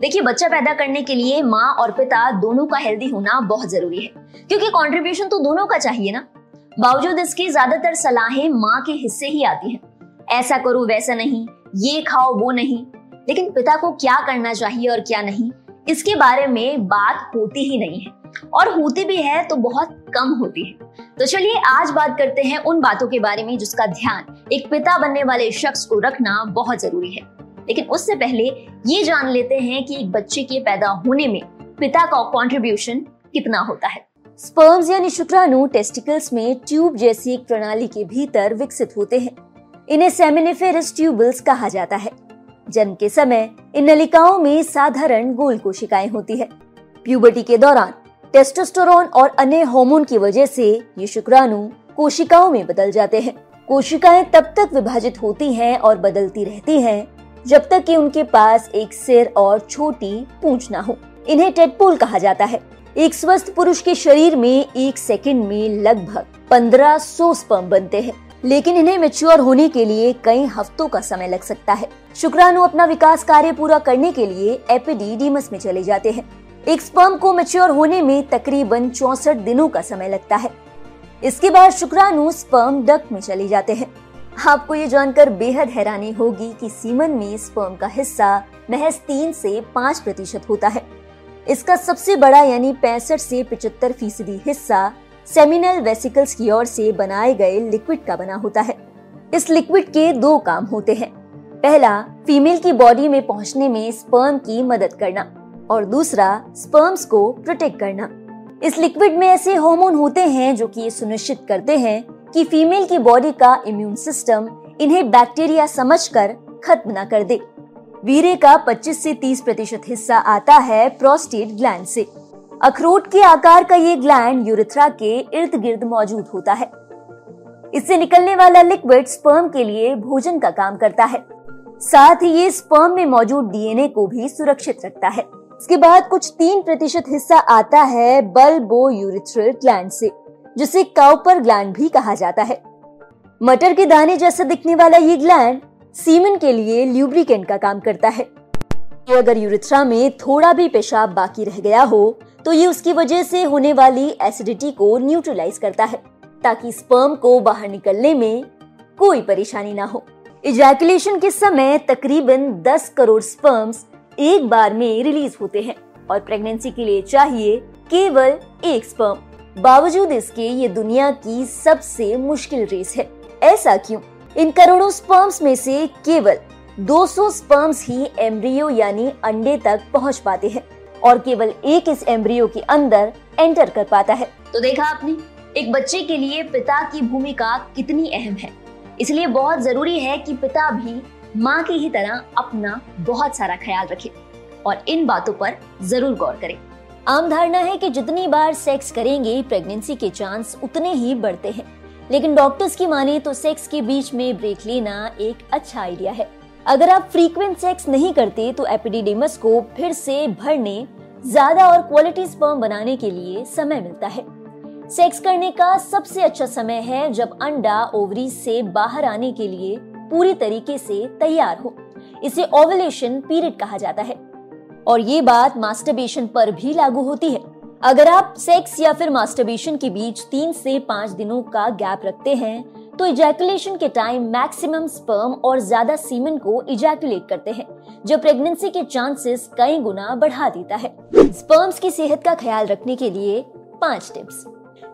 देखिए, बच्चा पैदा करने के लिए माँ और पिता दोनों का हेल्दी होना बहुत ज़रूरी है। क्योंकि कंट्रीब्यूशन तो दोनों का चाहिए ना। बावजूद इसके ज़्यादातर सलाहें माँ के हिस्से ही आती हैं। ऐसा करो, वैसा नहीं, ये खाओ, वो नहीं। लेकिन पिता को क्या करना चाहिए और क्या नहीं, इसके बारे में बात होती ही नहीं है। और होती भी है तो बहुत कम होती है। तो चलिए, आज बात करते हैं उन बातों के बारे में जिसका ध्यान एक पिता बनने वाले शख्स को रखना बहुत ज़रूरी है। लेकिन उससे पहले ये जान लेते हैं कि एक बच्चे के पैदा होने में पिता का कॉन्ट्रीब्यूशन कितना होता है। स्पर्म्स यानी शुक्राणु टेस्टिकल्स में ट्यूब जैसी एक प्रणाली के भीतर विकसित होते हैं। इन्हें सेमिनिफेरस ट्यूबल्स कहा जाता है, जन्म के समय इन नलिकाओं में साधारण गोल कोशिकाएँ होती है। प्यूबर्टी के दौरान टेस्टोस्टेरोन और अन्य हार्मोन की वजह से ये शुक्राणु कोशिकाओं में बदल जाते हैं। कोशिकाएँ तब तक विभाजित होती हैं और बदलती रहती हैं जब तक कि उनके पास एक सिर और छोटी पूंछ ना हो। इन्हें टेडपोल कहा जाता है। एक स्वस्थ पुरुष के शरीर में एक सेकंड में लगभग 1500 स्पर्म बनते हैं। लेकिन इन्हें मेच्योर होने के लिए कई हफ्तों का समय लग सकता है। शुक्राणु अपना विकास कार्य पूरा करने के लिए एपिडीडीमस में चले जाते हैं। एक स्पर्म को मेच्योर होने में तकरीबन चौसठ दिनों का समय लगता है। इसके बाद शुक्राणु स्पर्म डक में चले जाते हैं। आपको ये जानकर बेहद हैरानी होगी कि सीमन में स्पर्म का हिस्सा महज तीन से पाँच प्रतिशत होता है। इसका सबसे बड़ा यानी पैंसठ से पिचहत्तर फ़ीसदी हिस्सा सेमिनल वेसिकल्स की ओर से बनाए गए लिक्विड का बना होता है। इस लिक्विड के दो काम होते हैं। पहला फीमेल की बॉडी में पहुँचने में स्पर्म की मदद करना और दूसरा स्पर्म्स को प्रोटेक्ट करना। इस लिक्विड में ऐसे हार्मोन होते हैं जो कि ये सुनिश्चित करते हैं कि फीमेल की बॉडी का इम्यून सिस्टम इन्हें बैक्टीरिया समझकर खत्म न कर दे। वीरे का 25 से 30 प्रतिशत हिस्सा आता है प्रोस्टेट ग्लैंड से। अखरोट के आकार का ये ग्लैंड यूरिथ्रा के इर्द गिर्द मौजूद होता है। इससे निकलने वाला लिक्विड स्पर्म के लिए भोजन का काम करता है। साथ ही ये स्पर्म में मौजूद डीएनए को भी सुरक्षित रखता है। इसके बाद कुछ तीन प्रतिशत हिस्सा आता है बल्बो यूरिथ्रल ग्लैंड से। जिसे काउपर ग्लैंड भी कहा जाता है। मटर के दाने जैसा दिखने वाला ये ग्लैंड सीमन के लिए ल्यूब्रिकेंट का काम करता है। तो अगर यूरिथ्रा में थोड़ा भी पेशाब बाकी रह गया हो तो ये उसकी वजह से होने वाली एसिडिटी को न्यूट्रलाइज करता है, ताकि स्पर्म को बाहर निकलने में कोई परेशानी ना हो। इजैकुलेशन के समय तकरीबन 10 करोड़ स्पर्म्स एक बार में रिलीज़ होते हैं, और प्रेगनेंसी के लिए चाहिए केवल एक स्पर्म। बावजूद इसके, ये दुनिया की सबसे मुश्किल रेस है। ऐसा क्यों? इन करोड़ों स्पर्म्स में से केवल 200 स्पर्म्स ही एम्ब्रियो यानी अंडे तक पहुँच पाते हैं और केवल एक इस एम्ब्रियो के अंदर एंटर कर पाता है। तो देखा आपने, एक बच्चे के लिए पिता की भूमिका कितनी अहम है। इसलिए बहुत ज़रूरी है कि पिता भी माँ की ही तरह अपना बहुत सारा ख्याल रखे और इन बातों पर ज़रूर गौर करें। आम धारणा है कि जितनी बार सेक्स करेंगे प्रेगनेंसी के चांस उतने ही बढ़ते हैं। लेकिन डॉक्टर्स की माने तो सेक्स के बीच में ब्रेक लेना एक अच्छा आइडिया है। अगर आप फ्रीक्वेंट सेक्स नहीं करते तो एपिडिडेमस को फिर से भरने, ज़्यादा और क्वालिटी स्पर्म बनाने के लिए समय मिलता है। सेक्स करने का सबसे अच्छा समय है जब अंडा ओवरी से बाहर आने के लिए पूरी तरीके से तैयार हो। इसे ओवलेशन पीरियड कहा जाता है। और ये बात मास्टरबेशन पर भी लागू होती है। अगर आप सेक्स या फिर मास्टरबेशन के बीच तीन से पाँच दिनों का गैप रखते हैं तो इजैकुलेशन के टाइम मैक्सिमम स्पर्म और ज़्यादा सीमन को इजैकुलेट करते हैं, जो प्रेगनेंसी के चांसेस कई गुना बढ़ा देता है। स्पर्म्स की सेहत का ख्याल रखने के लिए पाँच टिप्स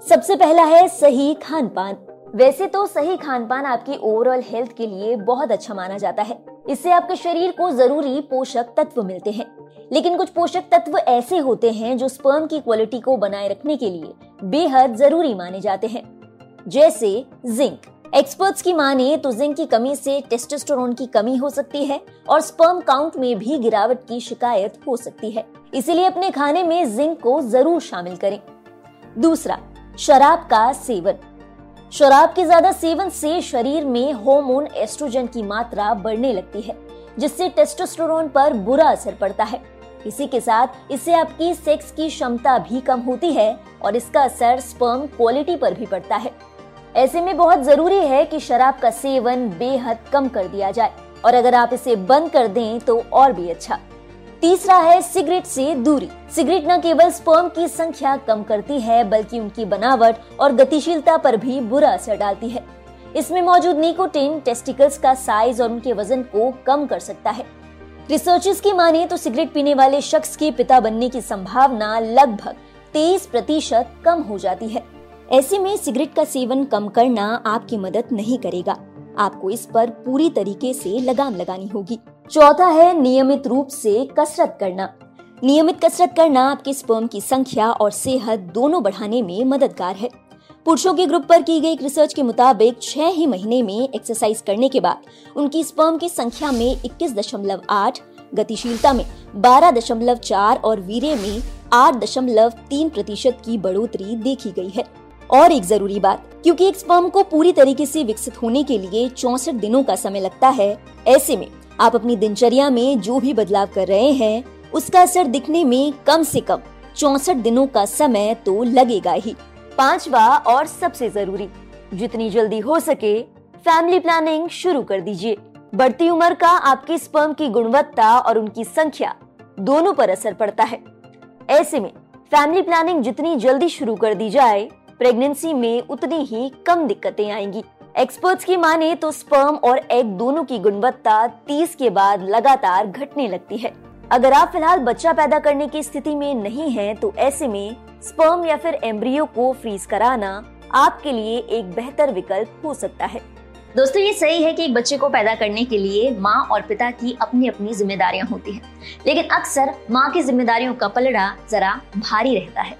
सबसे पहला है सही खान पान वैसे तो सही खान पान आपकी ओवरऑल हेल्थ के लिए बहुत अच्छा माना जाता है। इससे आपके शरीर को ज़रूरी पोषक तत्व मिलते हैं। लेकिन कुछ पोषक तत्व ऐसे होते हैं जो स्पर्म की क्वालिटी को बनाए रखने के लिए बेहद ज़रूरी माने जाते हैं। जैसे जिंक एक्सपर्ट्स की माने तो जिंक की कमी से टेस्टोस्टेरोन की कमी हो सकती है और स्पर्म काउंट में भी गिरावट की शिकायत हो सकती है। इसीलिए अपने खाने में जिंक को ज़रूर शामिल करें। दूसरा, शराब का सेवन। शराब के ज़्यादा सेवन से शरीर में हार्मोन एस्ट्रोजन की मात्रा बढ़ने लगती है, जिससे टेस्टोस्टेरोन पर बुरा असर पड़ता है। इसी के साथ इससे आपकी सेक्स की क्षमता भी कम होती है और इसका असर स्पर्म क्वालिटी पर भी पड़ता है। ऐसे में बहुत ज़रूरी है कि शराब का सेवन बेहद कम कर दिया जाए और अगर आप इसे बंद कर दें तो और भी अच्छा। तीसरा है सिगरेट से दूरी। सिगरेट न केवल स्पर्म की संख्या कम करती है, बल्कि उनकी बनावट और गतिशीलता पर भी बुरा असर डालती है। इसमें मौजूद निकोटिन टेस्टिकल्स का साइज़ और उनके वज़न को कम कर सकता है। रिसर्चर्स की माने तो सिगरेट पीने वाले शख्स के पिता बनने की संभावना लगभग 23 प्रतिशत कम हो जाती है। ऐसे में सिगरेट का सेवन कम करना आपकी मदद नहीं करेगा। आपको इस पर पूरी तरीके से लगाम लगानी होगी। चौथा है नियमित रूप से कसरत करना। नियमित कसरत करना आपके स्पर्म की संख्या और सेहत दोनों बढ़ाने में मददगार है। पुरुषों के ग्रुप पर की गई एक रिसर्च के मुताबिक छह ही महीने में एक्सरसाइज करने के बाद उनकी स्पर्म की संख्या में 21.8, गतिशीलता में 12.4 और वीर्य में 8.3 प्रतिशत की बढ़ोतरी देखी गई है। और एक ज़रूरी बात क्योंकि एक स्पर्म को पूरी तरीके से विकसित होने के लिए चौसठ दिनों का समय लगता है ऐसे में आप अपनी दिनचर्या में जो भी बदलाव कर रहे हैं, उसका असर दिखने में कम से कम चौसठ दिनों का समय तो लगेगा ही। पांचवा और सबसे ज़रूरी, जितनी जल्दी हो सके फैमिली प्लानिंग शुरू कर दीजिए। बढ़ती उम्र का आपकी स्पर्म की गुणवत्ता और उनकी संख्या दोनों पर असर पड़ता है। ऐसे में फैमिली प्लानिंग जितनी जल्दी शुरू कर दी जाए प्रेगनेंसी में उतनी ही कम दिक्कतें आएँगी। एक्सपर्ट्स की माने तो स्पर्म और एग दोनों की गुणवत्ता 30 के बाद लगातार घटने लगती है। अगर आप फ़िलहाल बच्चा पैदा करने की स्थिति में नहीं हैं, तो ऐसे में स्पर्म या फिर एम्ब्रियो को फ्रीज कराना आपके लिए एक बेहतर विकल्प हो सकता है। दोस्तों ये सही है कि एक बच्चे को पैदा करने के लिए माँ और पिता की अपनी अपनी जिम्मेदारियाँ होती हैं, लेकिन अक्सर माँ की जिम्मेदारियों का पलड़ा जरा भारी रहता है।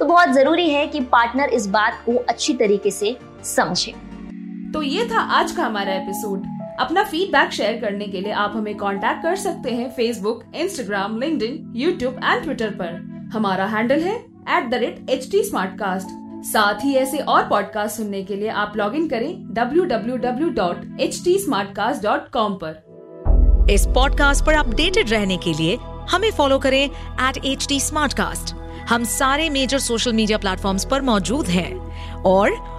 तो बहुत ज़रूरी है कि पार्टनर इस बात को अच्छी तरीके से समझे। तो ये था आज का हमारा एपिसोड अपना फीडबैक शेयर करने के लिए आप हमें कांटेक्ट कर सकते हैं Facebook Instagram link YouTube and Twitter पर. हमारा हैंडल है at the rate H T smart cast साथ ही ऐसे और पॉडकास्ट सुनने के लिए आप लॉग इन करें W W W dot H T smart cast www.htsmartcast.com पर. इस पॉडकास्ट पर अपडेटेड रहने के लिए हमें फॉलो करें at H T smart cast हम सारे मेजर सोशल मीडिया प्लेटफॉर्म पर मौजूद हैं और